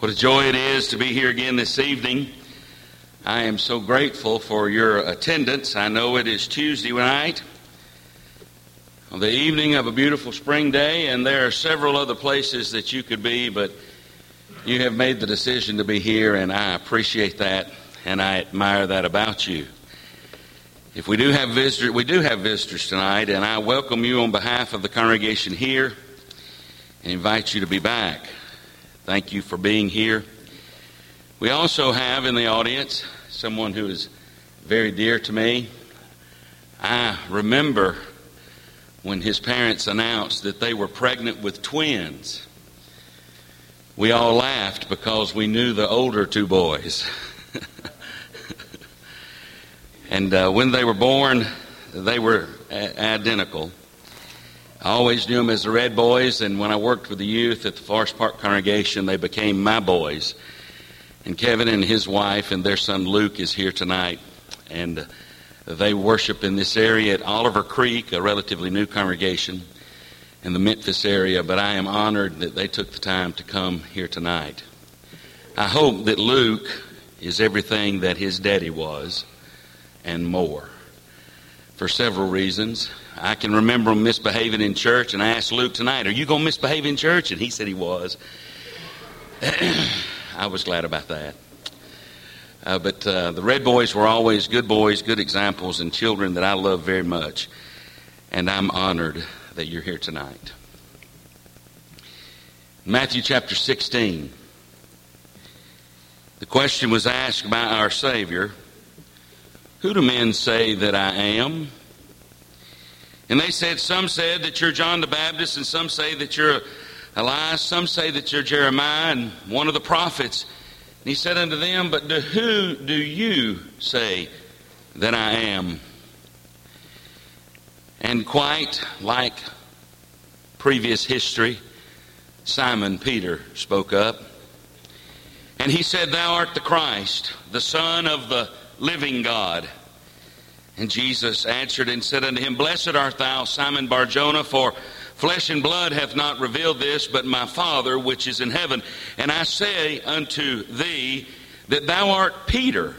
What a joy it is to be here again this evening. I am so grateful for your attendance. I know it is Tuesday night, the evening of a beautiful spring day, and there are several other places that you could be, but you have made the decision to be here, and I appreciate that, and I admire that about you. If we do have visitors, we do have visitors tonight, and I welcome you on behalf of the congregation here and invite you to be back. Thank you for being here. We also have in the audience someone who is very dear to me. I remember when his parents announced that they were pregnant with twins. We all laughed because we knew the older two boys. and uh, when they were born, they were identical. I always knew them as the Red Boys, and when I worked with the youth at the Forest Park congregation, they became my boys. And Kevin and his wife and their son Luke is here tonight, and uh, they worship in this area at Oliver Creek, a relatively new congregation in the Memphis area, but I am honored that they took the time to come here tonight. I hope that Luke is everything that his daddy was and more for several reasons. I can remember him misbehaving in church, and I asked Luke tonight, Are you going to misbehave in church? And he said he was. I was glad about that. Uh, but uh, the Red Boys were always good boys, good examples, and children that I love very much. And I'm honored that you're here tonight. Matthew chapter 16. The question was asked by our Savior Who do men say that I am? And they said, Some said that you're John the Baptist, and some say that you're Elias, some say that you're Jeremiah and one of the prophets. And he said unto them, But to who do you say that I am? And quite like previous history, Simon Peter spoke up. And he said, Thou art the Christ, the Son of the living God. And Jesus answered and said unto him, Blessed art thou, Simon Barjona, for flesh and blood hath not revealed this, but my Father which is in heaven. And I say unto thee that thou art Peter,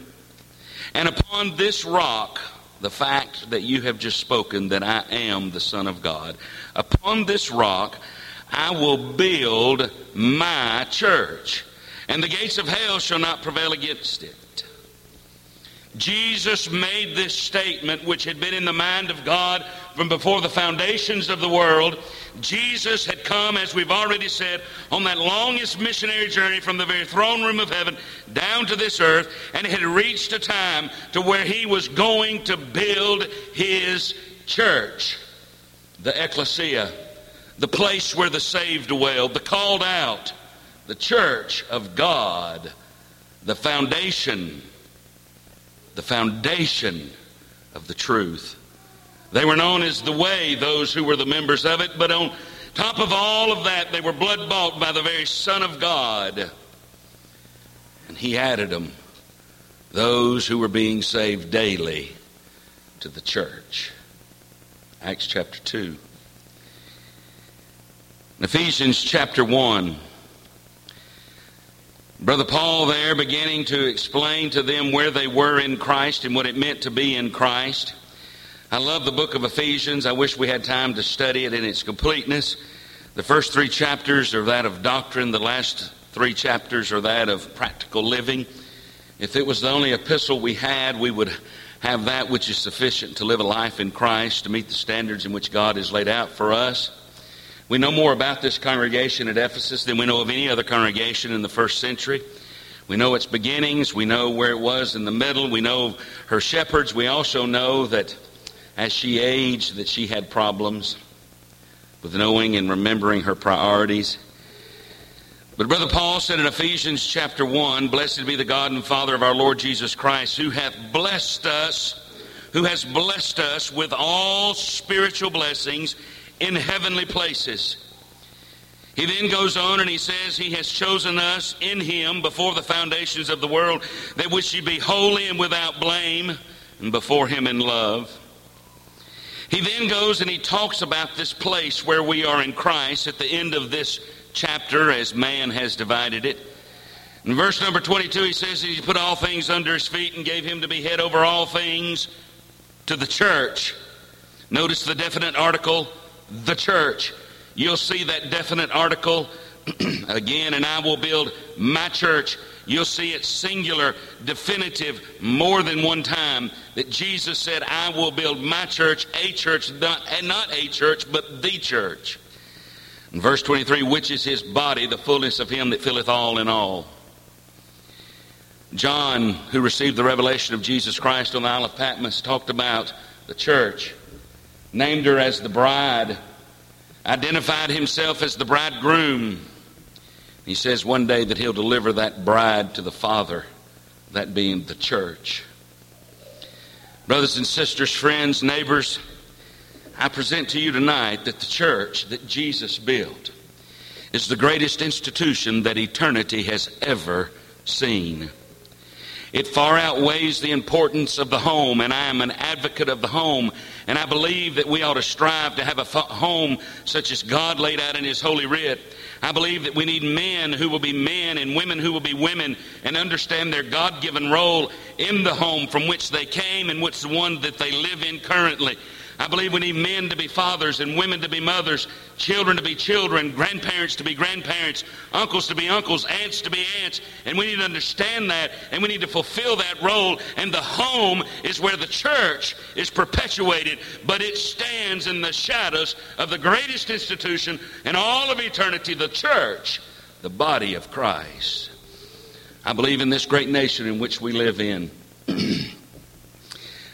and upon this rock, the fact that you have just spoken, that I am the Son of God, upon this rock I will build my church, and the gates of hell shall not prevail against it. Jesus made this statement, which had been in the mind of God from before the foundations of the world. Jesus had come, as we've already said, on that longest missionary journey from the very throne room of heaven down to this earth, and had reached a time to where he was going to build his church, the ecclesia, the place where the saved dwell, the called out, the church of God, the foundation the foundation of the truth. They were known as the way, those who were the members of it, but on top of all of that, they were blood bought by the very Son of God. And He added them, those who were being saved daily, to the church. Acts chapter 2. In Ephesians chapter 1. Brother Paul there beginning to explain to them where they were in Christ and what it meant to be in Christ. I love the book of Ephesians. I wish we had time to study it in its completeness. The first three chapters are that of doctrine, the last three chapters are that of practical living. If it was the only epistle we had, we would have that which is sufficient to live a life in Christ, to meet the standards in which God has laid out for us. We know more about this congregation at Ephesus than we know of any other congregation in the first century. We know its beginnings. We know where it was in the middle. We know her shepherds. We also know that as she aged that she had problems with knowing and remembering her priorities. But Brother Paul said in Ephesians chapter 1, Blessed be the God and Father of our Lord Jesus Christ, who hath blessed us, who has blessed us with all spiritual blessings in heavenly places. He then goes on and he says, He has chosen us in Him before the foundations of the world, that we should be holy and without blame, and before Him in love. He then goes and he talks about this place where we are in Christ at the end of this chapter, as man has divided it. In verse number 22, he says he put all things under his feet and gave him to be head over all things to the church. Notice the definite article, the church. You'll see that definite article again, and I will build my church. You'll see it singular, definitive, more than one time that Jesus said, I will build my church, a church, not, not a church, but the church. In verse 23, which is his body, the fullness of him that filleth all in all. John, who received the revelation of Jesus Christ on the Isle of Patmos, talked about the church, named her as the bride, identified himself as the bridegroom. He says one day that he'll deliver that bride to the Father, that being the church. Brothers and sisters, friends, neighbors, I present to you tonight that the church that Jesus built is the greatest institution that eternity has ever seen. It far outweighs the importance of the home, and I am an advocate of the home. And I believe that we ought to strive to have a home such as God laid out in His Holy Writ. I believe that we need men who will be men and women who will be women and understand their God given role in the home from which they came and which is the one that they live in currently. I believe we need men to be fathers and women to be mothers, children to be children, grandparents to be grandparents, uncles to be uncles, aunts to be aunts. And we need to understand that and we need to fulfill that role. And the home is where the church is perpetuated, but it stands in the shadows of the greatest institution in all of eternity, the church, the body of Christ. I believe in this great nation in which we live in.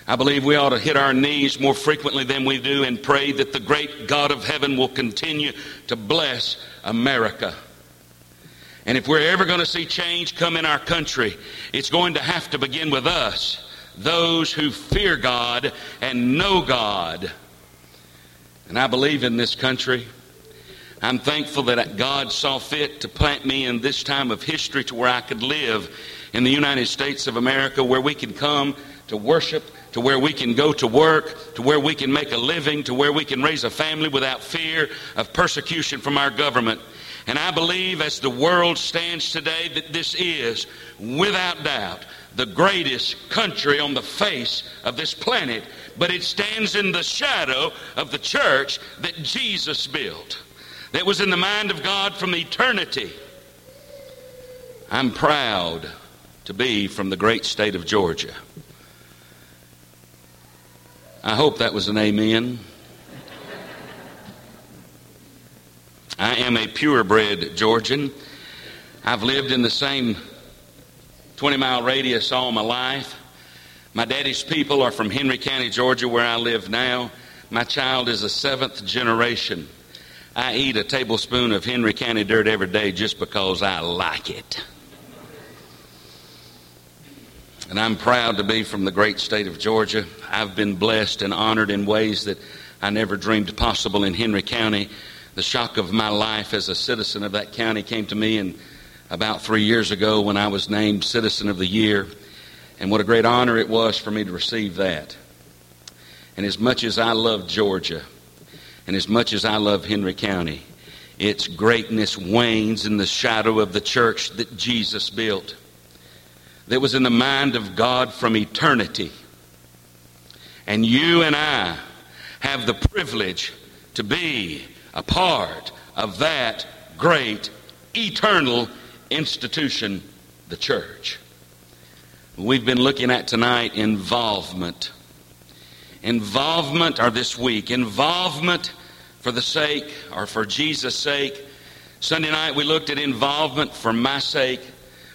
I believe we ought to hit our knees more frequently than we do and pray that the great God of heaven will continue to bless America. And if we're ever going to see change come in our country, it's going to have to begin with us, those who fear God and know God. And I believe in this country. I'm thankful that God saw fit to plant me in this time of history to where I could live in the United States of America, where we could come to worship to where we can go to work, to where we can make a living, to where we can raise a family without fear of persecution from our government. And I believe as the world stands today that this is, without doubt, the greatest country on the face of this planet, but it stands in the shadow of the church that Jesus built, that was in the mind of God from eternity. I'm proud to be from the great state of Georgia. I hope that was an amen. I am a purebred Georgian. I've lived in the same 20 mile radius all my life. My daddy's people are from Henry County, Georgia, where I live now. My child is a seventh generation. I eat a tablespoon of Henry County dirt every day just because I like it. And I'm proud to be from the great state of Georgia. I've been blessed and honored in ways that I never dreamed possible in Henry County. The shock of my life as a citizen of that county came to me in about three years ago when I was named Citizen of the Year. And what a great honor it was for me to receive that. And as much as I love Georgia, and as much as I love Henry County, its greatness wanes in the shadow of the church that Jesus built that was in the mind of God from eternity. And you and I have the privilege to be a part of that great eternal institution, the church. We've been looking at tonight involvement. Involvement, or this week, involvement for the sake or for Jesus' sake. Sunday night we looked at involvement for my sake.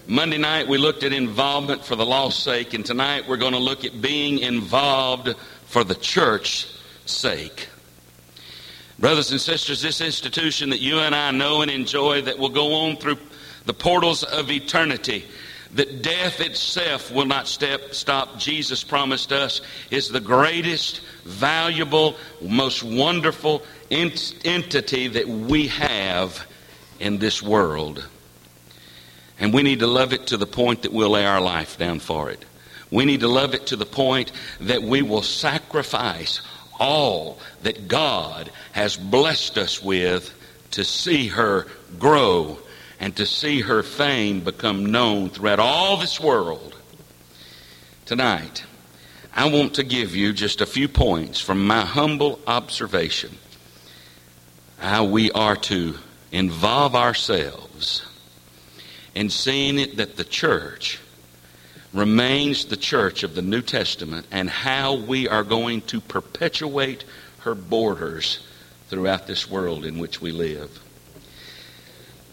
Monday night we looked at involvement for the lost sake, and tonight we're going to look at being involved for the church's sake. Brothers and sisters, this institution that you and I know and enjoy that will go on through the portals of eternity, that death itself will not step, stop, Jesus promised us, is the greatest, valuable, most wonderful ent- entity that we have in this world. And we need to love it to the point that we'll lay our life down for it. We need to love it to the point that we will sacrifice all that God has blessed us with to see her grow and to see her fame become known throughout all this world. Tonight, I want to give you just a few points from my humble observation how we are to involve ourselves in seeing it that the church remains the church of the New Testament and how we are going to perpetuate her borders throughout this world in which we live.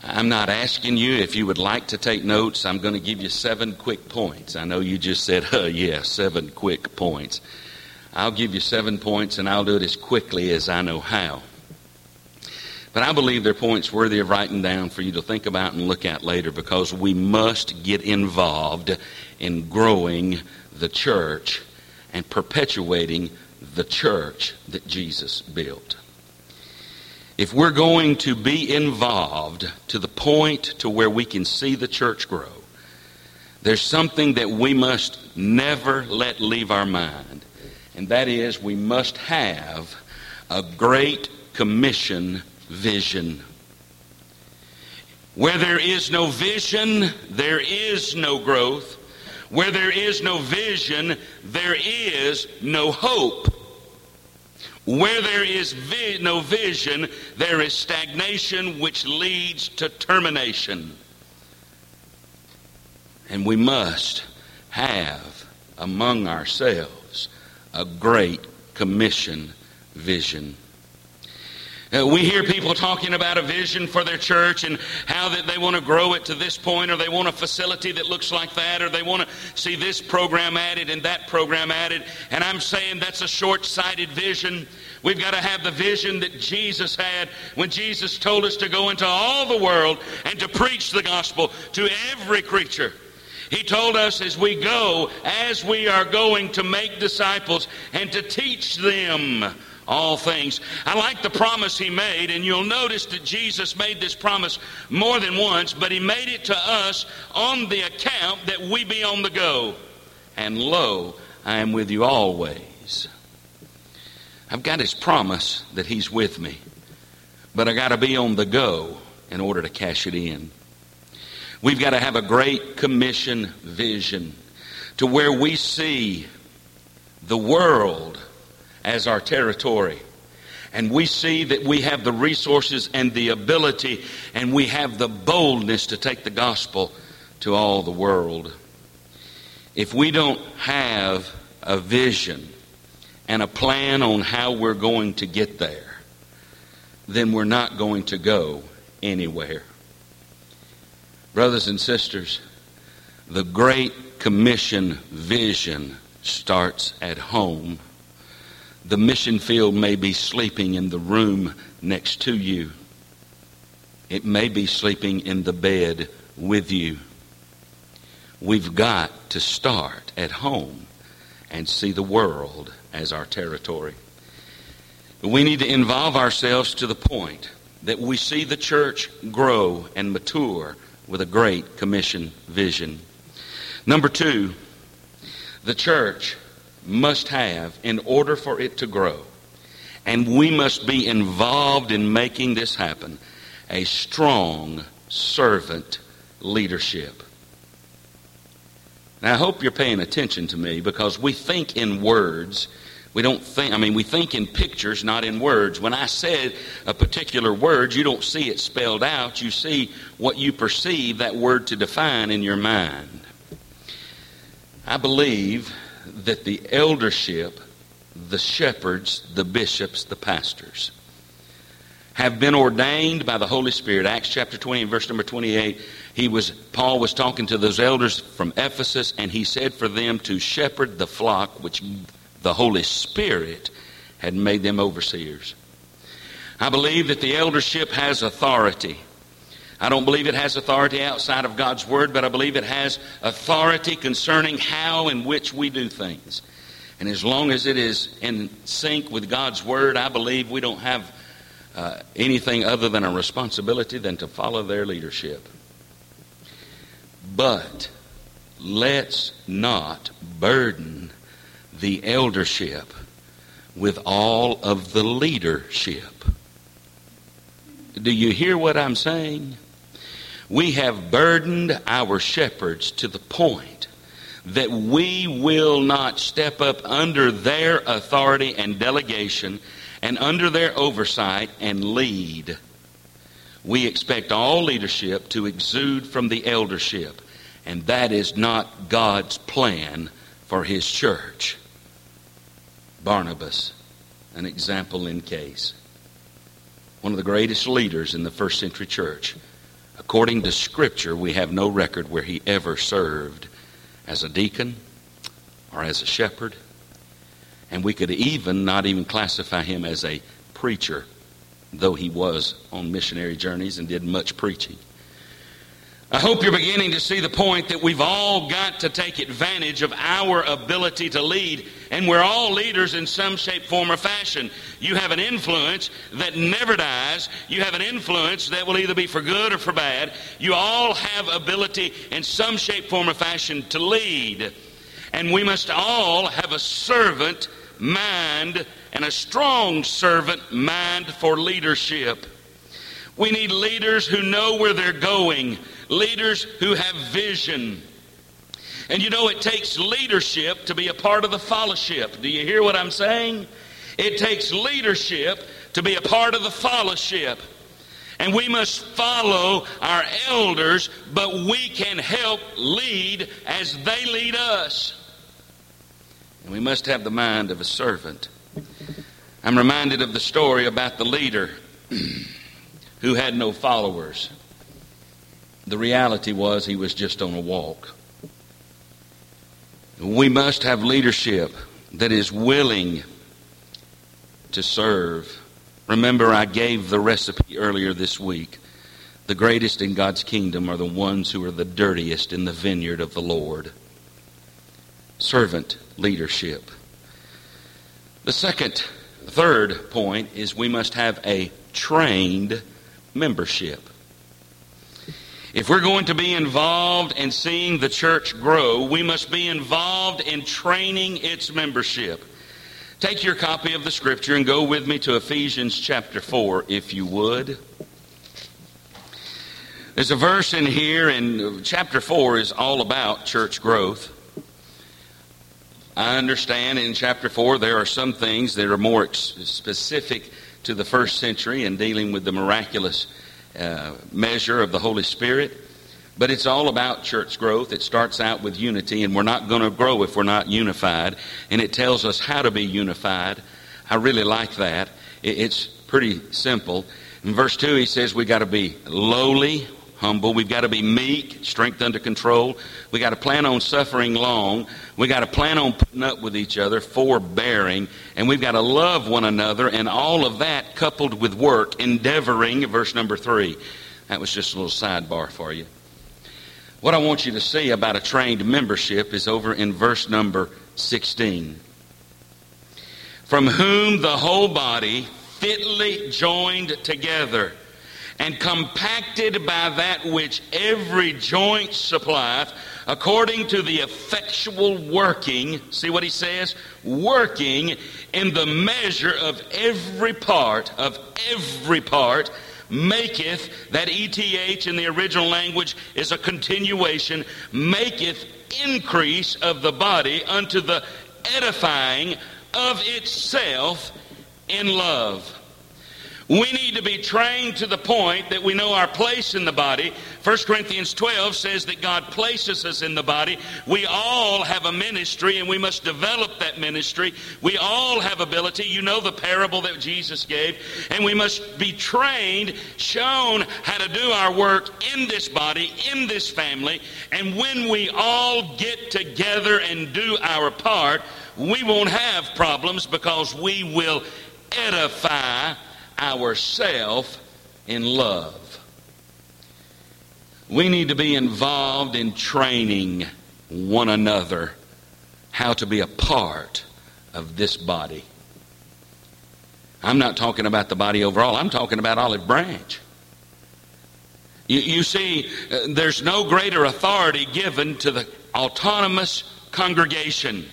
I'm not asking you if you would like to take notes. I'm going to give you seven quick points. I know you just said, uh, yeah, seven quick points. I'll give you seven points and I'll do it as quickly as I know how. But I believe they're points worthy of writing down for you to think about and look at later because we must get involved in growing the church and perpetuating the church that Jesus built. If we're going to be involved to the point to where we can see the church grow, there's something that we must never let leave our mind, and that is we must have a great commission vision. Where there is no vision, there is no growth. Where there is no vision, there is no hope. Where there is vi- no vision, there is stagnation which leads to termination. And we must have among ourselves a great commission vision. Uh, we hear people talking about a vision for their church and how that they want to grow it to this point, or they want a facility that looks like that, or they want to see this program added and that program added. And I'm saying that's a short sighted vision. We've got to have the vision that Jesus had when Jesus told us to go into all the world and to preach the gospel to every creature. He told us as we go, as we are going to make disciples and to teach them all things. I like the promise he made, and you'll notice that Jesus made this promise more than once, but he made it to us on the account that we be on the go. And lo, I am with you always. I've got his promise that he's with me, but I got to be on the go in order to cash it in. We've got to have a great commission vision to where we see the world as our territory. And we see that we have the resources and the ability and we have the boldness to take the gospel to all the world. If we don't have a vision and a plan on how we're going to get there, then we're not going to go anywhere. Brothers and sisters, the Great Commission vision starts at home the mission field may be sleeping in the room next to you. It may be sleeping in the bed with you. We've got to start at home and see the world as our territory. We need to involve ourselves to the point that we see the church grow and mature with a great commission vision. Number two, the church must have in order for it to grow. And we must be involved in making this happen a strong servant leadership. Now, I hope you're paying attention to me because we think in words. We don't think, I mean, we think in pictures, not in words. When I said a particular word, you don't see it spelled out. You see what you perceive that word to define in your mind. I believe that the eldership, the shepherds, the bishops, the pastors, have been ordained by the Holy Spirit. Acts chapter 20 and verse number 28, he was, Paul was talking to those elders from Ephesus, and he said for them to shepherd the flock which the Holy Spirit had made them overseers. I believe that the eldership has authority. I don't believe it has authority outside of God's Word, but I believe it has authority concerning how and which we do things. And as long as it is in sync with God's Word, I believe we don't have uh, anything other than a responsibility than to follow their leadership. But let's not burden the eldership with all of the leadership. Do you hear what I'm saying? We have burdened our shepherds to the point that we will not step up under their authority and delegation and under their oversight and lead. We expect all leadership to exude from the eldership, and that is not God's plan for His church. Barnabas, an example in case. One of the greatest leaders in the first century church. According to Scripture, we have no record where he ever served as a deacon or as a shepherd. And we could even not even classify him as a preacher, though he was on missionary journeys and did much preaching. I hope you're beginning to see the point that we've all got to take advantage of our ability to lead, and we're all leaders in some shape, form, or fashion. You have an influence that never dies. You have an influence that will either be for good or for bad. You all have ability in some shape, form, or fashion to lead. And we must all have a servant mind and a strong servant mind for leadership. We need leaders who know where they're going leaders who have vision. And you know, it takes leadership to be a part of the fellowship. Do you hear what I'm saying? It takes leadership to be a part of the fellowship. And we must follow our elders, but we can help lead as they lead us. And we must have the mind of a servant. I'm reminded of the story about the leader who had no followers. The reality was he was just on a walk. We must have leadership that is willing to serve. Remember, I gave the recipe earlier this week. The greatest in God's kingdom are the ones who are the dirtiest in the vineyard of the Lord. Servant leadership. The second, third point is we must have a trained membership. If we're going to be involved in seeing the church grow, we must be involved in training its membership. Take your copy of the scripture and go with me to Ephesians chapter 4, if you would. There's a verse in here, and chapter 4 is all about church growth. I understand in chapter 4 there are some things that are more specific to the first century and dealing with the miraculous uh, measure of the Holy Spirit. But it's all about church growth. It starts out with unity, and we're not going to grow if we're not unified. And it tells us how to be unified. I really like that. It's pretty simple. In verse 2, he says we got to be lowly, humble. We've got to be meek, strength under control. We got to plan on suffering long. We got to plan on putting up with each other, forbearing, and we've got to love one another, and all of that coupled with work, endeavoring, verse number three. That was just a little sidebar for you. What I want you to see about a trained membership is over in verse number 16. From whom the whole body fitly joined together and compacted by that which every joint supplieth, according to the effectual working, see what he says? Working in the measure of every part, of every part, maketh, that ETH in the original language is a continuation, maketh increase of the body unto the edifying of itself in love. We need to be trained to the point that we know our place in the body. 1 Corinthians 12 says that God places us in the body. We all have a ministry and we must develop that ministry. We all have ability. You know the parable that Jesus gave. And we must be trained, shown how to do our work in this body, in this family. And when we all get together and do our part, we won't have problems because we will edify ourselves in love. We need to be involved in training one another how to be a part of this body. I'm not talking about the body overall, I'm talking about Olive Branch. You, you see, uh, there's no greater authority given to the autonomous congregation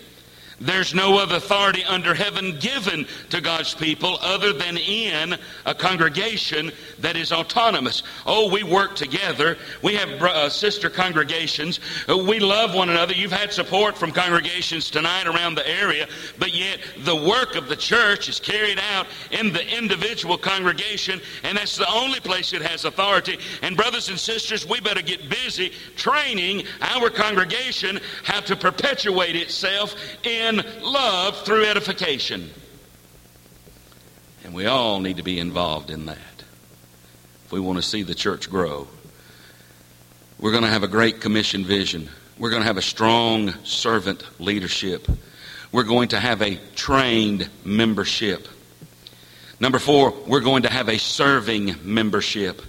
There's no other authority under heaven given to God's people other than in a congregation that is autonomous. Oh, we work together. We have uh, sister congregations. Uh, we love one another. You've had support from congregations tonight around the area, but yet the work of the church is carried out in the individual congregation, and that's the only place it has authority. And brothers and sisters, we better get busy training our congregation how to perpetuate itself in in love through edification. And we all need to be involved in that if we want to see the church grow. We're going to have a great commission vision. We're going to have a strong servant leadership. We're going to have a trained membership. Number four, we're going to have a serving membership.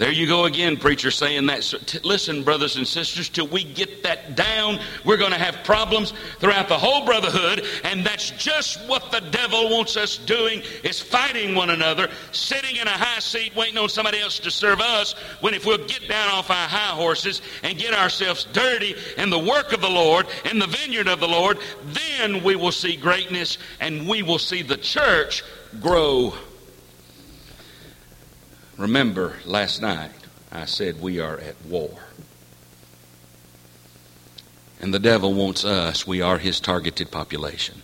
There you go again, preacher, saying that. Listen, brothers and sisters, till we get that down, we're going to have problems throughout the whole brotherhood, and that's just what the devil wants us doing, is fighting one another, sitting in a high seat waiting on somebody else to serve us, when if we'll get down off our high horses and get ourselves dirty in the work of the Lord, in the vineyard of the Lord, then we will see greatness, and we will see the church grow Remember, last night I said we are at war. And the devil wants us, we are his targeted population.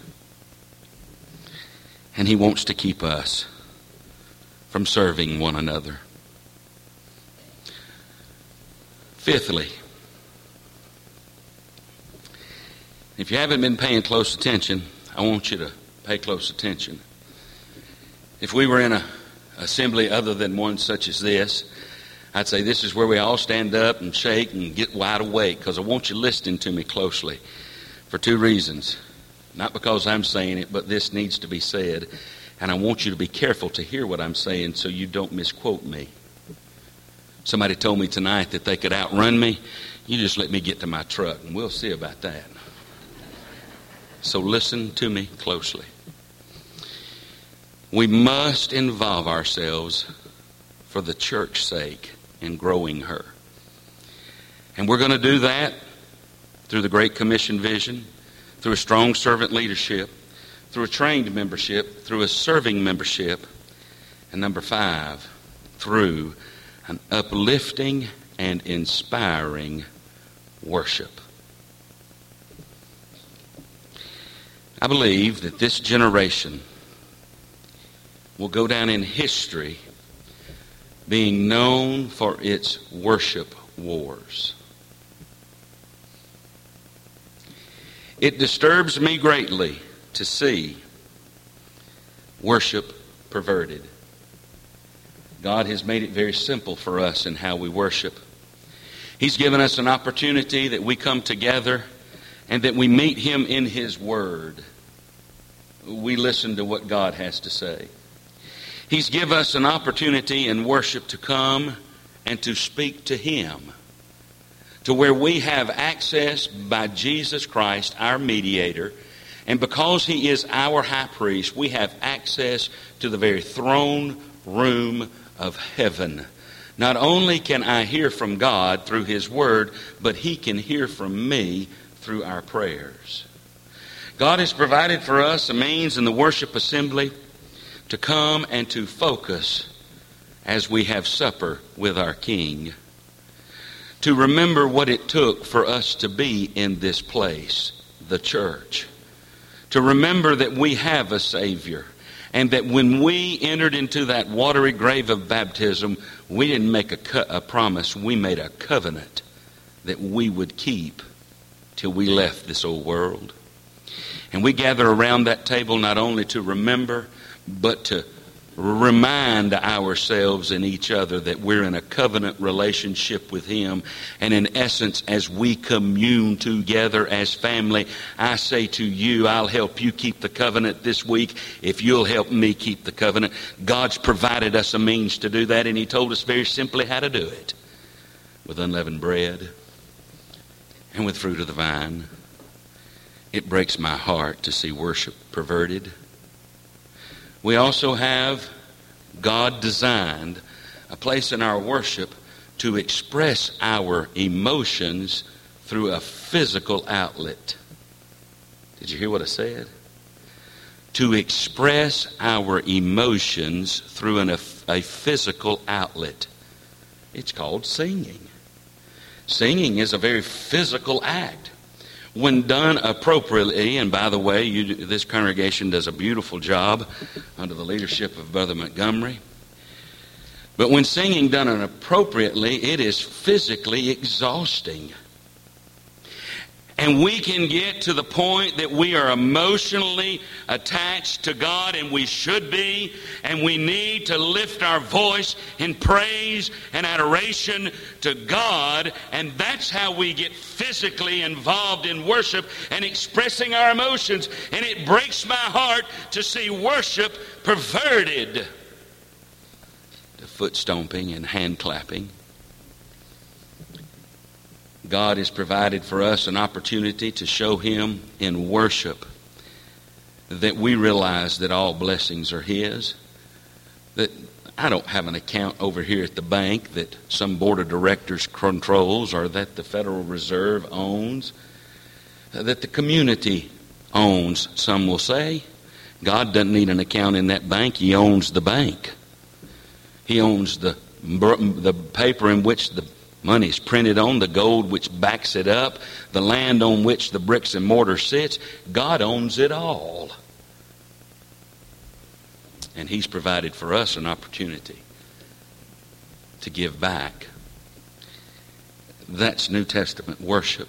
And he wants to keep us from serving one another. Fifthly, if you haven't been paying close attention, I want you to pay close attention. If we were in a assembly other than one such as this, I'd say this is where we all stand up and shake and get wide awake because I want you listening to me closely for two reasons. Not because I'm saying it, but this needs to be said. And I want you to be careful to hear what I'm saying so you don't misquote me. Somebody told me tonight that they could outrun me. You just let me get to my truck and we'll see about that. So listen to me closely. We must involve ourselves for the church's sake in growing her. And we're going to do that through the Great Commission vision, through a strong servant leadership, through a trained membership, through a serving membership, and number five, through an uplifting and inspiring worship. I believe that this generation will go down in history being known for its worship wars. It disturbs me greatly to see worship perverted. God has made it very simple for us in how we worship. He's given us an opportunity that we come together and that we meet Him in His Word. We listen to what God has to say. He's given us an opportunity in worship to come and to speak to Him, to where we have access by Jesus Christ, our mediator. And because He is our high priest, we have access to the very throne room of heaven. Not only can I hear from God through His Word, but He can hear from me through our prayers. God has provided for us a means in the worship assembly to come and to focus as we have supper with our King. To remember what it took for us to be in this place, the church. To remember that we have a Savior. And that when we entered into that watery grave of baptism, we didn't make a, co- a promise, we made a covenant that we would keep till we left this old world. And we gather around that table not only to remember, but to remind ourselves and each other that we're in a covenant relationship with Him. And in essence, as we commune together as family, I say to you, I'll help you keep the covenant this week if you'll help me keep the covenant. God's provided us a means to do that, and He told us very simply how to do it with unleavened bread and with fruit of the vine. It breaks my heart to see worship perverted we also have God designed a place in our worship to express our emotions through a physical outlet. Did you hear what I said? To express our emotions through an, a, a physical outlet. It's called singing. Singing is a very physical act. When done appropriately, and by the way, you, this congregation does a beautiful job under the leadership of Brother Montgomery. But when singing done inappropriately, it is physically exhausting. And we can get to the point that we are emotionally attached to God, and we should be, and we need to lift our voice in praise and adoration to God, and that's how we get physically involved in worship and expressing our emotions. And it breaks my heart to see worship perverted to foot stomping and hand clapping. God has provided for us an opportunity to show Him in worship that we realize that all blessings are His. That I don't have an account over here at the bank that some board of directors controls or that the Federal Reserve owns, uh, that the community owns, some will say. God doesn't need an account in that bank, He owns the bank. He owns the, the paper in which the Money is printed on, the gold which backs it up, the land on which the bricks and mortar sits. God owns it all. And He's provided for us an opportunity to give back. That's New Testament worship.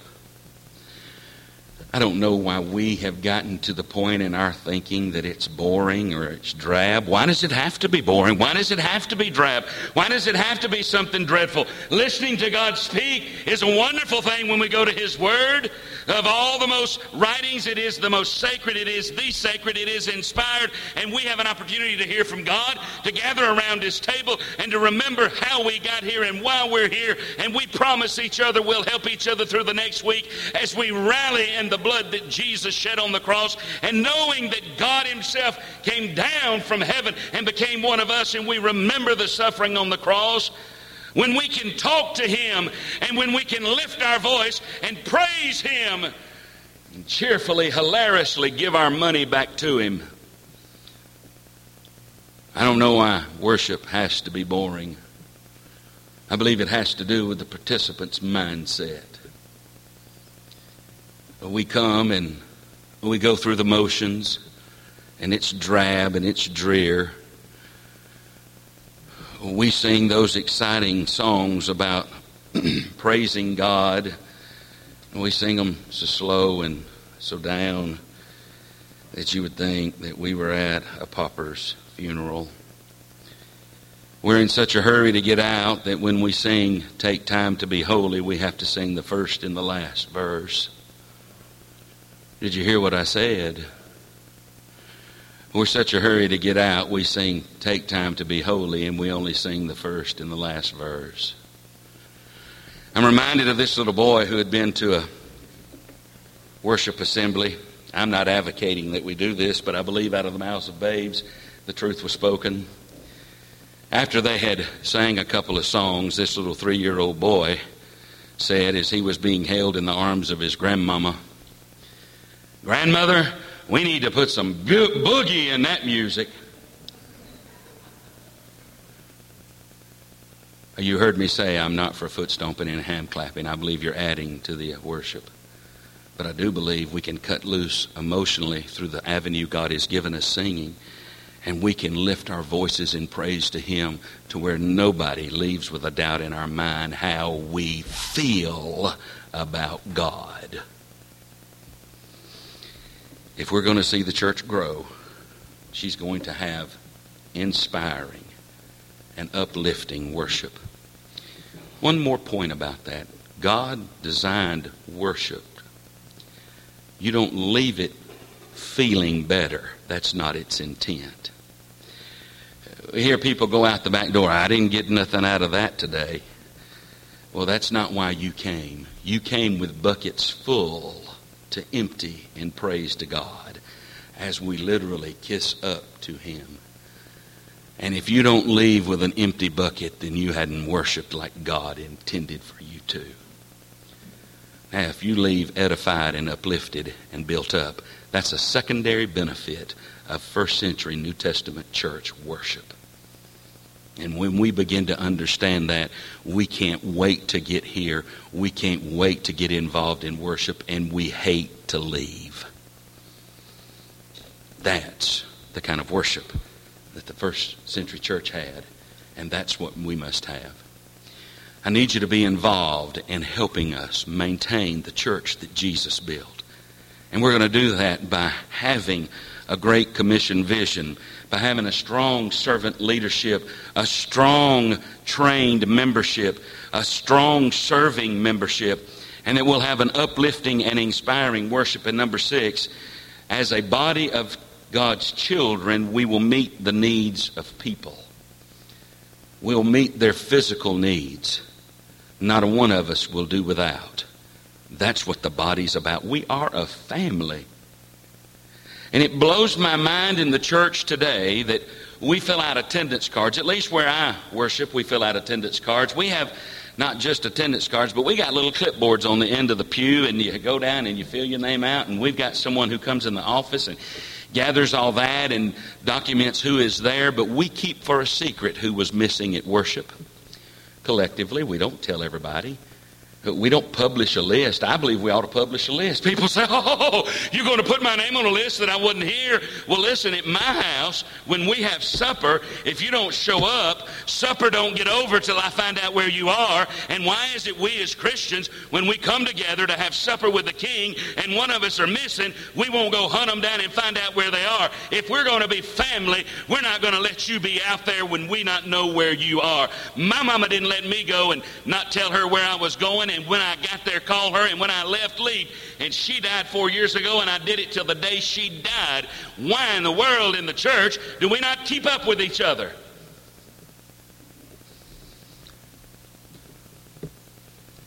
I don't know why we have gotten to the point in our thinking that it's boring or it's drab. Why does it have to be boring? Why does it have to be drab? Why does it have to be something dreadful? Listening to God speak is a wonderful thing when we go to His Word. Of all the most writings, it is the most sacred, it is the sacred, it is inspired, and we have an opportunity to hear from God, to gather around His table, and to remember how we got here and why we're here. And we promise each other we'll help each other through the next week as we rally in the blood that Jesus shed on the cross, and knowing that God Himself came down from heaven and became one of us, and we remember the suffering on the cross, when we can talk to Him and when we can lift our voice and praise Him and cheerfully, hilariously give our money back to Him. I don't know why worship has to be boring. I believe it has to do with the participant's mindset we come and we go through the motions, and it's drab and it's drear. We sing those exciting songs about praising God, and we sing them so slow and so down that you would think that we were at a pauper's funeral. We're in such a hurry to get out that when we sing, Take Time to Be Holy, we have to sing the first and the last verse. Did you hear what I said? We're such a hurry to get out, we sing, Take time to be holy, and we only sing the first and the last verse. I'm reminded of this little boy who had been to a worship assembly. I'm not advocating that we do this, but I believe out of the mouths of babes the truth was spoken. After they had sang a couple of songs, this little three year old boy said, as he was being held in the arms of his grandmama, Grandmother, we need to put some bo- boogie in that music. You heard me say I'm not for foot stomping and hand clapping. I believe you're adding to the worship. But I do believe we can cut loose emotionally through the avenue God has given us singing, and we can lift our voices in praise to Him to where nobody leaves with a doubt in our mind how we feel about God if we're going to see the church grow, she's going to have inspiring and uplifting worship. One more point about that God designed worship. You don't leave it feeling better, that's not its intent. We hear people go out the back door, I didn't get nothing out of that today. Well, that's not why you came. You came with buckets full to empty in praise to God as we literally kiss up to Him. And if you don't leave with an empty bucket, then you hadn't worshiped like God intended for you to. Now, if you leave edified and uplifted and built up, that's a secondary benefit of first century New Testament church worship. And when we begin to understand that, we can't wait to get here. We can't wait to get involved in worship, and we hate to leave. That's the kind of worship that the first century church had, and that's what we must have. I need you to be involved in helping us maintain the church that Jesus built. And we're going to do that by having a Great Commission vision, by having a strong servant leadership, a strong trained membership, a strong serving membership, and that we'll have an uplifting and inspiring worship. And number six, as a body of God's children, we will meet the needs of people. We'll meet their physical needs. Not a one of us will do without. That's what the body's about. We are a family. And it blows my mind in the church today that we fill out attendance cards. At least where I worship, we fill out attendance cards. We have not just attendance cards, but we got little clipboards on the end of the pew, and you go down and you fill your name out, and we've got someone who comes in the office and gathers all that and documents who is there, but we keep for a secret who was missing at worship. Collectively, we don't tell everybody. We don't publish a list. I believe we ought to publish a list. People say, Oh, you're going to put my name on a list that I wasn't here. Well, listen, at my house, when we have supper, if you don't show up, supper don't get over till I find out where you are. And why is it we as Christians, when we come together to have supper with the King and one of us are missing, we won't go hunt them down and find out where they are? If we're going to be family, we're not going to let you be out there when we not know where you are. My mama didn't let me go and not tell her where I was going and when I got there, call her, and when I left, leave. And she died four years ago, and I did it till the day she died. Why in the world in the church do we not keep up with each other?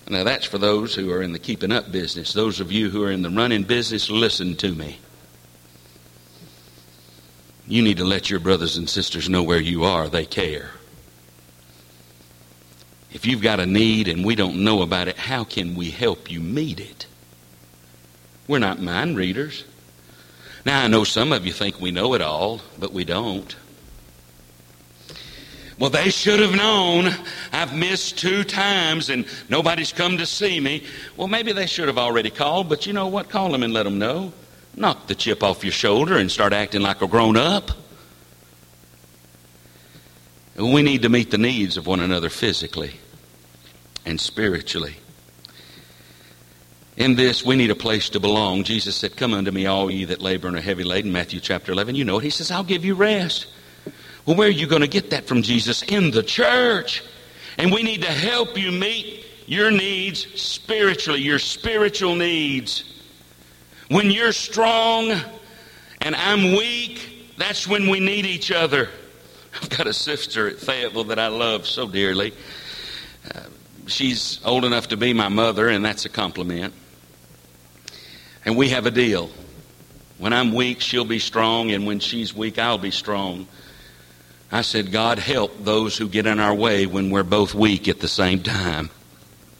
Now, that's for those who are in the keeping up business. Those of you who are in the running business, listen to me. You need to let your brothers and sisters know where you are. They care. If you've got a need and we don't know about it, how can we help you meet it? We're not mind readers. Now, I know some of you think we know it all, but we don't. Well, they should have known. I've missed two times and nobody's come to see me. Well, maybe they should have already called, but you know what? Call them and let them know. Knock the chip off your shoulder and start acting like a grown up. We need to meet the needs of one another physically and spiritually. In this, we need a place to belong. Jesus said, Come unto me, all ye that labor and are heavy laden. Matthew chapter 11. You know it. He says, I'll give you rest. Well, where are you going to get that from, Jesus? In the church. And we need to help you meet your needs spiritually, your spiritual needs. When you're strong and I'm weak, that's when we need each other. I've got a sister at Fayetteville that I love so dearly. Uh, she's old enough to be my mother, and that's a compliment. And we have a deal. When I'm weak, she'll be strong, and when she's weak, I'll be strong. I said, God help those who get in our way when we're both weak at the same time.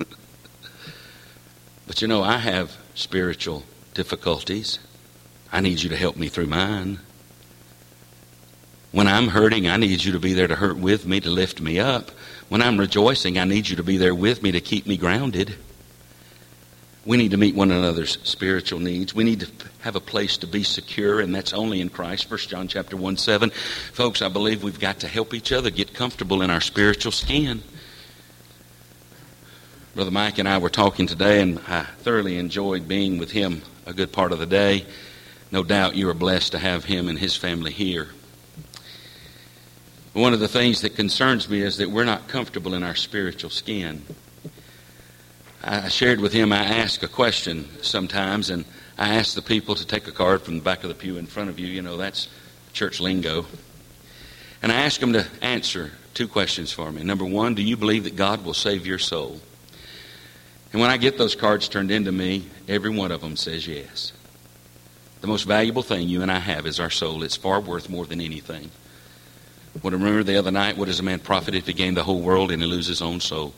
but you know, I have spiritual difficulties. I need you to help me through mine. When I'm hurting, I need you to be there to hurt with me, to lift me up. When I'm rejoicing, I need you to be there with me to keep me grounded. We need to meet one another's spiritual needs. We need to have a place to be secure, and that's only in Christ. First John chapter 1 7. Folks, I believe we've got to help each other get comfortable in our spiritual skin. Brother Mike and I were talking today, and I thoroughly enjoyed being with him a good part of the day. No doubt you are blessed to have him and his family here. One of the things that concerns me is that we're not comfortable in our spiritual skin. I shared with him, I ask a question sometimes, and I ask the people to take a card from the back of the pew in front of you. You know, that's church lingo. And I ask them to answer two questions for me. Number one, do you believe that God will save your soul? And when I get those cards turned into me, every one of them says yes. The most valuable thing you and I have is our soul. It's far worth more than anything. What I remember the other night, what does a man profit if he gain the whole world and he lose his own soul?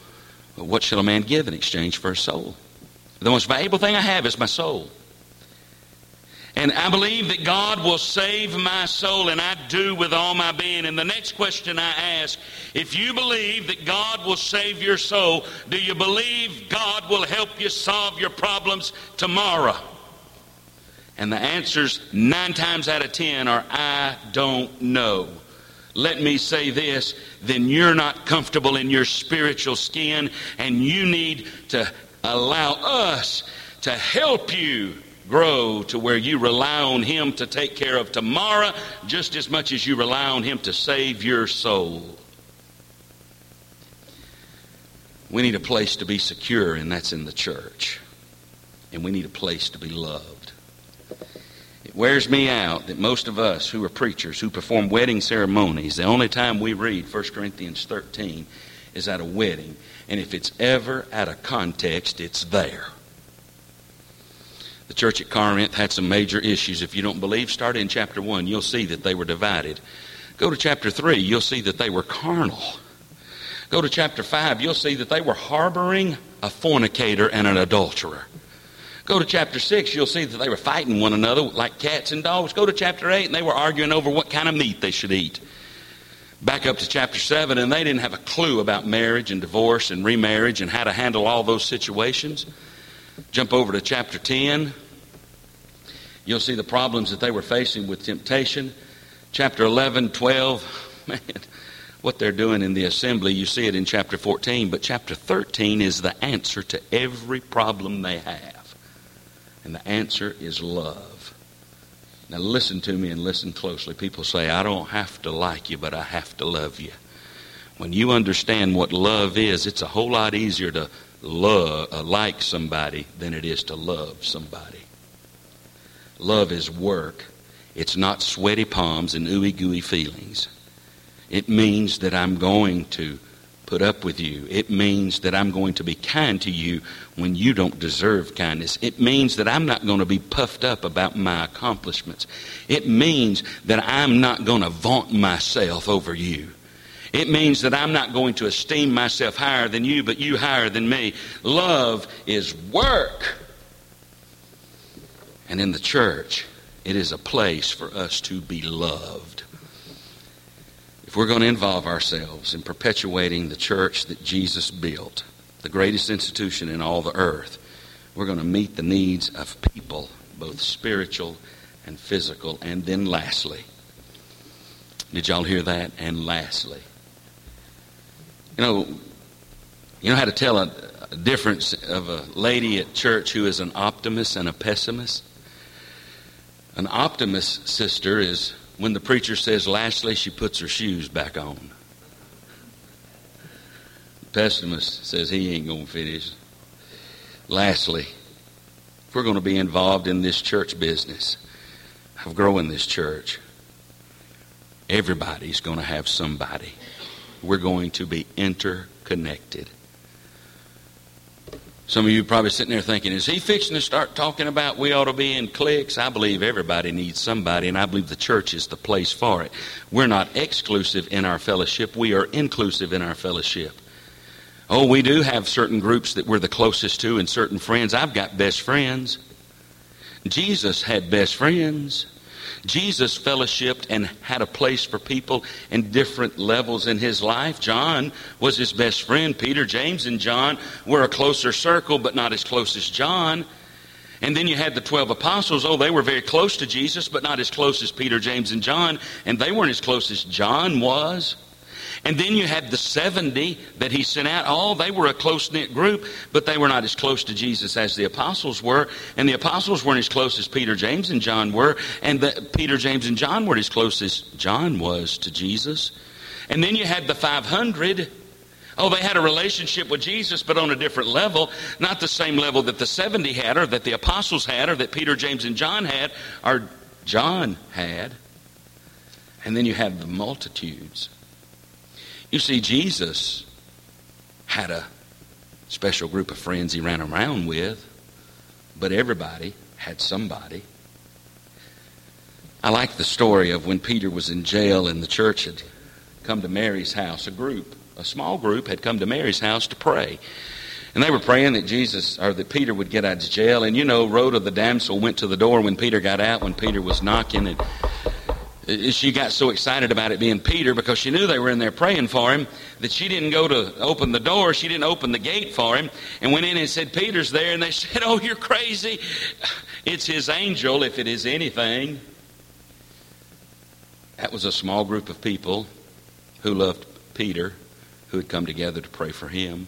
What shall a man give in exchange for his soul? The most valuable thing I have is my soul. And I believe that God will save my soul, and I do with all my being. And the next question I ask if you believe that God will save your soul, do you believe God will help you solve your problems tomorrow? And the answers, nine times out of ten, are I don't know. Let me say this then you're not comfortable in your spiritual skin, and you need to allow us to help you grow to where you rely on Him to take care of tomorrow just as much as you rely on Him to save your soul. We need a place to be secure, and that's in the church. And we need a place to be loved. It wears me out that most of us who are preachers, who perform wedding ceremonies, the only time we read 1 Corinthians 13 is at a wedding. And if it's ever out of context, it's there. The church at Corinth had some major issues. If you don't believe, start in chapter 1. You'll see that they were divided. Go to chapter 3. You'll see that they were carnal. Go to chapter 5. You'll see that they were harboring a fornicator and an adulterer. Go to chapter 6. You'll see that they were fighting one another like cats and dogs. Go to chapter 8, and they were arguing over what kind of meat they should eat. Back up to chapter 7, and they didn't have a clue about marriage and divorce and remarriage and how to handle all those situations. Jump over to chapter 10. You'll see the problems that they were facing with temptation. Chapter 11, 12, man, what they're doing in the assembly, you see it in chapter 14. But chapter 13 is the answer to every problem they have. And the answer is love. Now listen to me and listen closely. People say, I don't have to like you, but I have to love you. When you understand what love is, it's a whole lot easier to love, uh, like somebody than it is to love somebody. Love is work. It's not sweaty palms and ooey gooey feelings. It means that I'm going to put up with you. It means that I'm going to be kind to you when you don't deserve kindness. It means that I'm not going to be puffed up about my accomplishments. It means that I'm not going to vaunt myself over you. It means that I'm not going to esteem myself higher than you, but you higher than me. Love is work. And in the church, it is a place for us to be loved. If we're going to involve ourselves in perpetuating the church that Jesus built, the greatest institution in all the earth, we're going to meet the needs of people, both spiritual and physical. And then lastly, did y'all hear that? And lastly, you know, you know how to tell a, a difference of a lady at church who is an optimist and a pessimist? An optimist sister is when the preacher says, lastly, she puts her shoes back on. The pessimist says he ain't going to finish. Lastly, if we're going to be involved in this church business of growing this church, everybody's going to have somebody. We're going to be interconnected. Some of you probably sitting there thinking, is he fixing to start talking about we ought to be in cliques? I believe everybody needs somebody, and I believe the church is the place for it. We're not exclusive in our fellowship, we are inclusive in our fellowship. Oh, we do have certain groups that we're the closest to and certain friends. I've got best friends. Jesus had best friends. Jesus fellowshipped and had a place for people in different levels in his life. John was his best friend. Peter, James, and John were a closer circle, but not as close as John. And then you had the 12 apostles. Oh, they were very close to Jesus, but not as close as Peter, James, and John. And they weren't as close as John was. And then you had the 70 that he sent out. Oh, they were a close knit group, but they were not as close to Jesus as the apostles were. And the apostles weren't as close as Peter, James, and John were. And the, Peter, James, and John weren't as close as John was to Jesus. And then you had the 500. Oh, they had a relationship with Jesus, but on a different level. Not the same level that the 70 had, or that the apostles had, or that Peter, James, and John had, or John had. And then you had the multitudes. You see, Jesus had a special group of friends he ran around with, but everybody had somebody. I like the story of when Peter was in jail and the church had come to Mary's house. A group, a small group, had come to Mary's house to pray. And they were praying that Jesus or that Peter would get out of jail. And you know, Rhoda the damsel went to the door when Peter got out, when Peter was knocking, and she got so excited about it being Peter because she knew they were in there praying for him that she didn't go to open the door. She didn't open the gate for him and went in and said, Peter's there. And they said, Oh, you're crazy. It's his angel, if it is anything. That was a small group of people who loved Peter, who had come together to pray for him.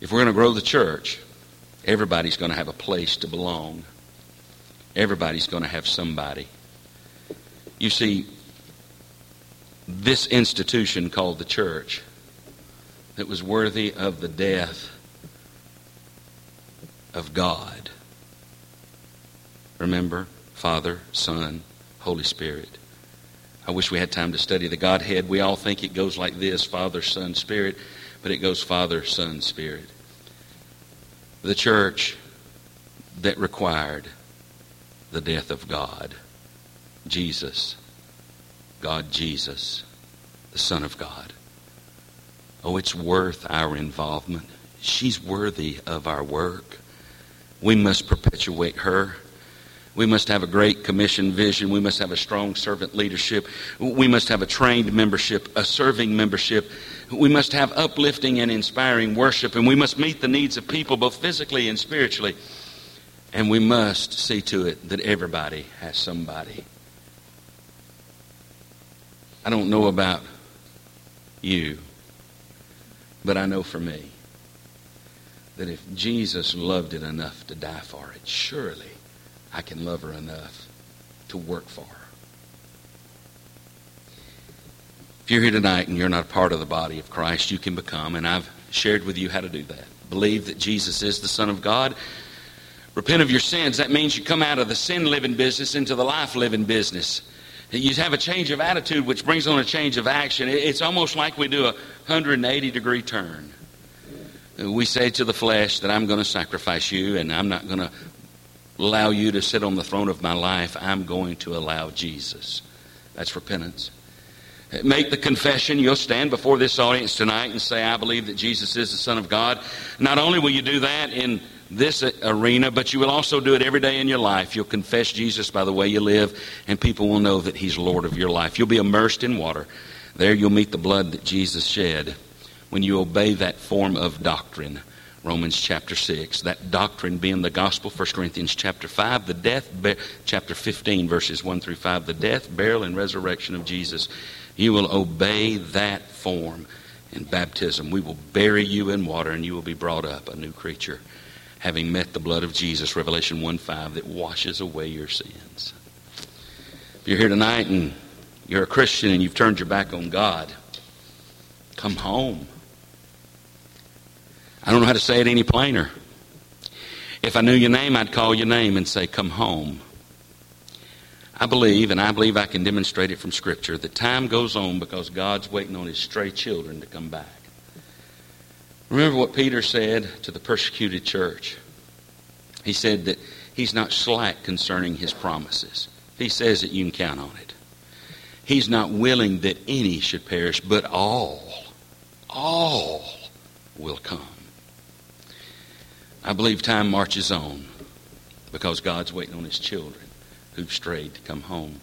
If we're going to grow the church, everybody's going to have a place to belong. Everybody's going to have somebody. You see, this institution called the church that was worthy of the death of God. Remember, Father, Son, Holy Spirit. I wish we had time to study the Godhead. We all think it goes like this Father, Son, Spirit but it goes Father, Son, Spirit. The church that required the death of God, Jesus, God Jesus, the Son of God. Oh, it's worth our involvement. She's worthy of our work. We must perpetuate her. We must have a great commission vision. We must have a strong servant leadership. We must have a trained membership, a serving membership we must have uplifting and inspiring worship, and we must meet the needs of people both physically and spiritually. And we must see to it that everybody has somebody. I don't know about you, but I know for me that if Jesus loved it enough to die for it, surely I can love her enough to work for her. If you're here tonight and you're not a part of the body of Christ, you can become, and I've shared with you how to do that. Believe that Jesus is the Son of God. Repent of your sins. That means you come out of the sin living business into the life living business. You have a change of attitude, which brings on a change of action. It's almost like we do a 180 degree turn. We say to the flesh that I'm going to sacrifice you and I'm not going to allow you to sit on the throne of my life. I'm going to allow Jesus. That's repentance make the confession. You'll stand before this audience tonight and say, I believe that Jesus is the Son of God. Not only will you do that in this arena, but you will also do it every day in your life. You'll confess Jesus by the way you live, and people will know that He's Lord of your life. You'll be immersed in water. There you'll meet the blood that Jesus shed when you obey that form of doctrine. Romans chapter 6. That doctrine being the gospel, 1 Corinthians chapter 5, the death, chapter 15, verses 1 through 5, the death, burial, and resurrection of Jesus you will obey that form in baptism. We will bury you in water and you will be brought up a new creature, having met the blood of Jesus, Revelation 1 5, that washes away your sins. If you're here tonight and you're a Christian and you've turned your back on God, come home. I don't know how to say it any plainer. If I knew your name, I'd call your name and say, Come home. I believe, and I believe I can demonstrate it from Scripture, that time goes on because God's waiting on His stray children to come back. Remember what Peter said to the persecuted church. He said that He's not slack concerning His promises. He says that you can count on it. He's not willing that any should perish, but all, all will come. I believe time marches on because God's waiting on His children who've strayed to come home.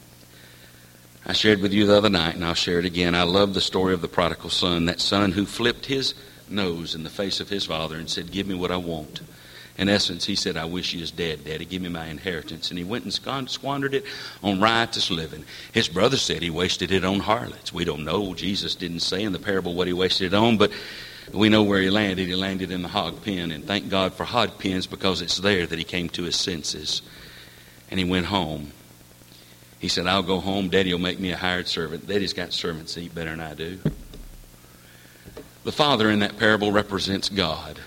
I shared with you the other night, and I'll share it again. I love the story of the prodigal son, that son who flipped his nose in the face of his father and said, Give me what I want. In essence, he said, I wish you was dead, Daddy. Give me my inheritance. And he went and squandered it on riotous living. His brother said he wasted it on harlots. We don't know. Jesus didn't say in the parable what he wasted it on, but we know where he landed. He landed in the hog pen. And thank God for hog pens because it's there that he came to his senses and he went home. He said, I'll go home. Daddy will make me a hired servant. Daddy's got servants that eat better than I do. The father in that parable represents God.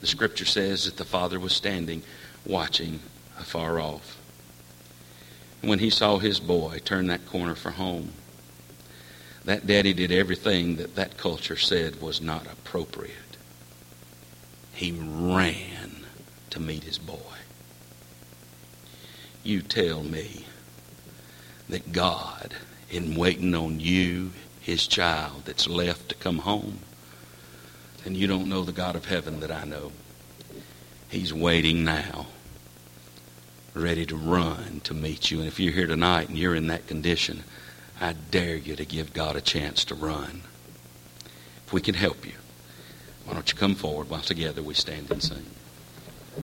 The scripture says that the father was standing watching afar off. When he saw his boy turn that corner for home, that daddy did everything that that culture said was not appropriate. He ran to meet his boy you tell me that God, in waiting on you, his child that's left to come home, then you don't know the God of heaven that I know. He's waiting now, ready to run to meet you. And if you're here tonight and you're in that condition, I dare you to give God a chance to run. If we can help you, why don't you come forward while together we stand and sing?